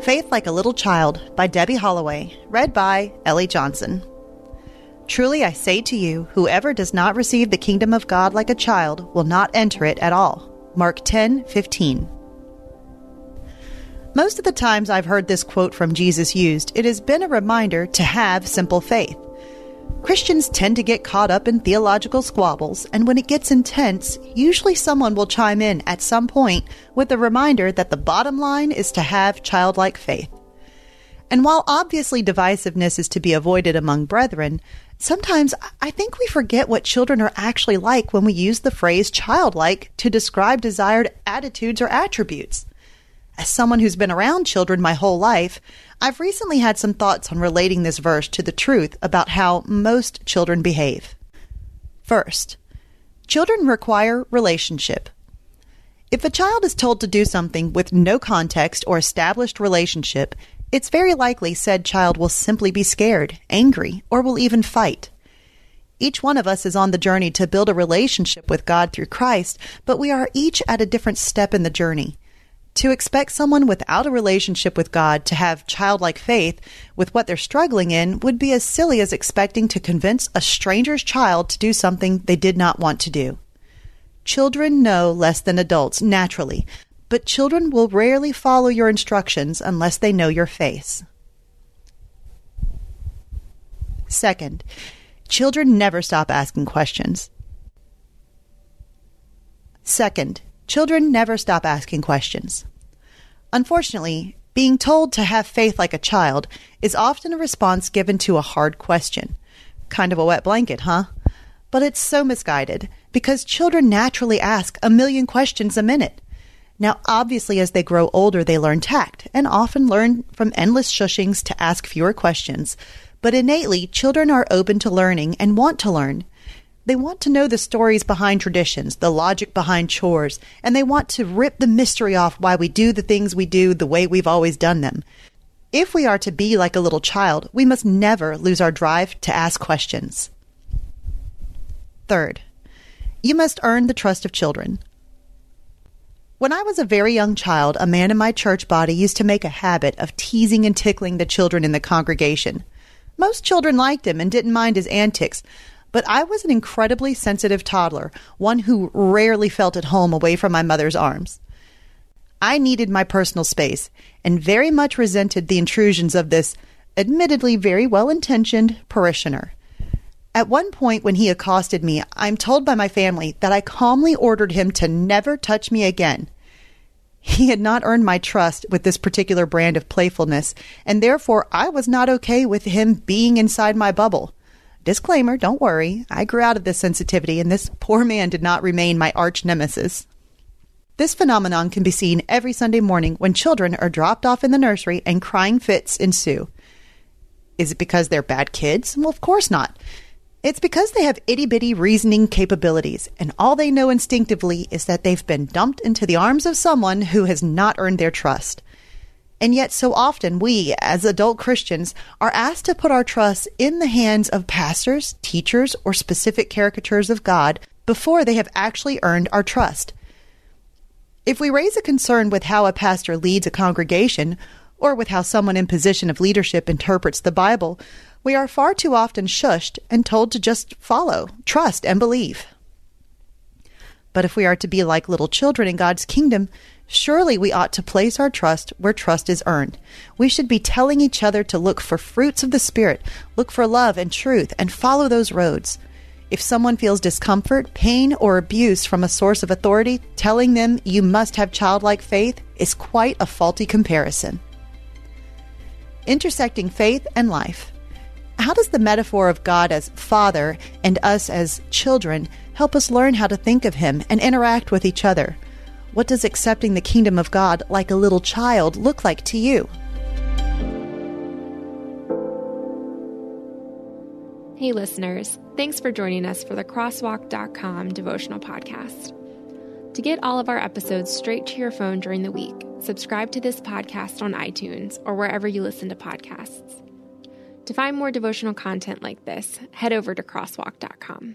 Faith Like a Little Child by Debbie Holloway, read by Ellie Johnson. Truly I say to you, whoever does not receive the kingdom of God like a child will not enter it at all. Mark 10 15. Most of the times I've heard this quote from Jesus used, it has been a reminder to have simple faith. Christians tend to get caught up in theological squabbles, and when it gets intense, usually someone will chime in at some point with a reminder that the bottom line is to have childlike faith. And while obviously divisiveness is to be avoided among brethren, sometimes I think we forget what children are actually like when we use the phrase childlike to describe desired attitudes or attributes. As someone who's been around children my whole life, I've recently had some thoughts on relating this verse to the truth about how most children behave. First, children require relationship. If a child is told to do something with no context or established relationship, it's very likely said child will simply be scared, angry, or will even fight. Each one of us is on the journey to build a relationship with God through Christ, but we are each at a different step in the journey. To expect someone without a relationship with God to have childlike faith with what they're struggling in would be as silly as expecting to convince a stranger's child to do something they did not want to do. Children know less than adults naturally, but children will rarely follow your instructions unless they know your face. Second, children never stop asking questions. Second, Children never stop asking questions. Unfortunately, being told to have faith like a child is often a response given to a hard question. Kind of a wet blanket, huh? But it's so misguided because children naturally ask a million questions a minute. Now, obviously, as they grow older, they learn tact and often learn from endless shushings to ask fewer questions. But innately, children are open to learning and want to learn. They want to know the stories behind traditions, the logic behind chores, and they want to rip the mystery off why we do the things we do the way we've always done them. If we are to be like a little child, we must never lose our drive to ask questions. Third, you must earn the trust of children. When I was a very young child, a man in my church body used to make a habit of teasing and tickling the children in the congregation. Most children liked him and didn't mind his antics, but I was an incredibly sensitive toddler, one who rarely felt at home away from my mother's arms. I needed my personal space and very much resented the intrusions of this, admittedly very well intentioned, parishioner. At one point, when he accosted me, I'm told by my family that I calmly ordered him to never touch me again. He had not earned my trust with this particular brand of playfulness, and therefore I was not okay with him being inside my bubble. Disclaimer, don't worry. I grew out of this sensitivity, and this poor man did not remain my arch nemesis. This phenomenon can be seen every Sunday morning when children are dropped off in the nursery and crying fits ensue. Is it because they're bad kids? Well, of course not. It's because they have itty bitty reasoning capabilities, and all they know instinctively is that they've been dumped into the arms of someone who has not earned their trust. And yet, so often we, as adult Christians, are asked to put our trust in the hands of pastors, teachers, or specific caricatures of God before they have actually earned our trust. If we raise a concern with how a pastor leads a congregation, or with how someone in position of leadership interprets the Bible, we are far too often shushed and told to just follow, trust, and believe. But if we are to be like little children in God's kingdom, Surely we ought to place our trust where trust is earned. We should be telling each other to look for fruits of the Spirit, look for love and truth, and follow those roads. If someone feels discomfort, pain, or abuse from a source of authority, telling them you must have childlike faith is quite a faulty comparison. Intersecting faith and life. How does the metaphor of God as Father and us as children help us learn how to think of Him and interact with each other? What does accepting the kingdom of God like a little child look like to you? Hey, listeners, thanks for joining us for the Crosswalk.com devotional podcast. To get all of our episodes straight to your phone during the week, subscribe to this podcast on iTunes or wherever you listen to podcasts. To find more devotional content like this, head over to crosswalk.com.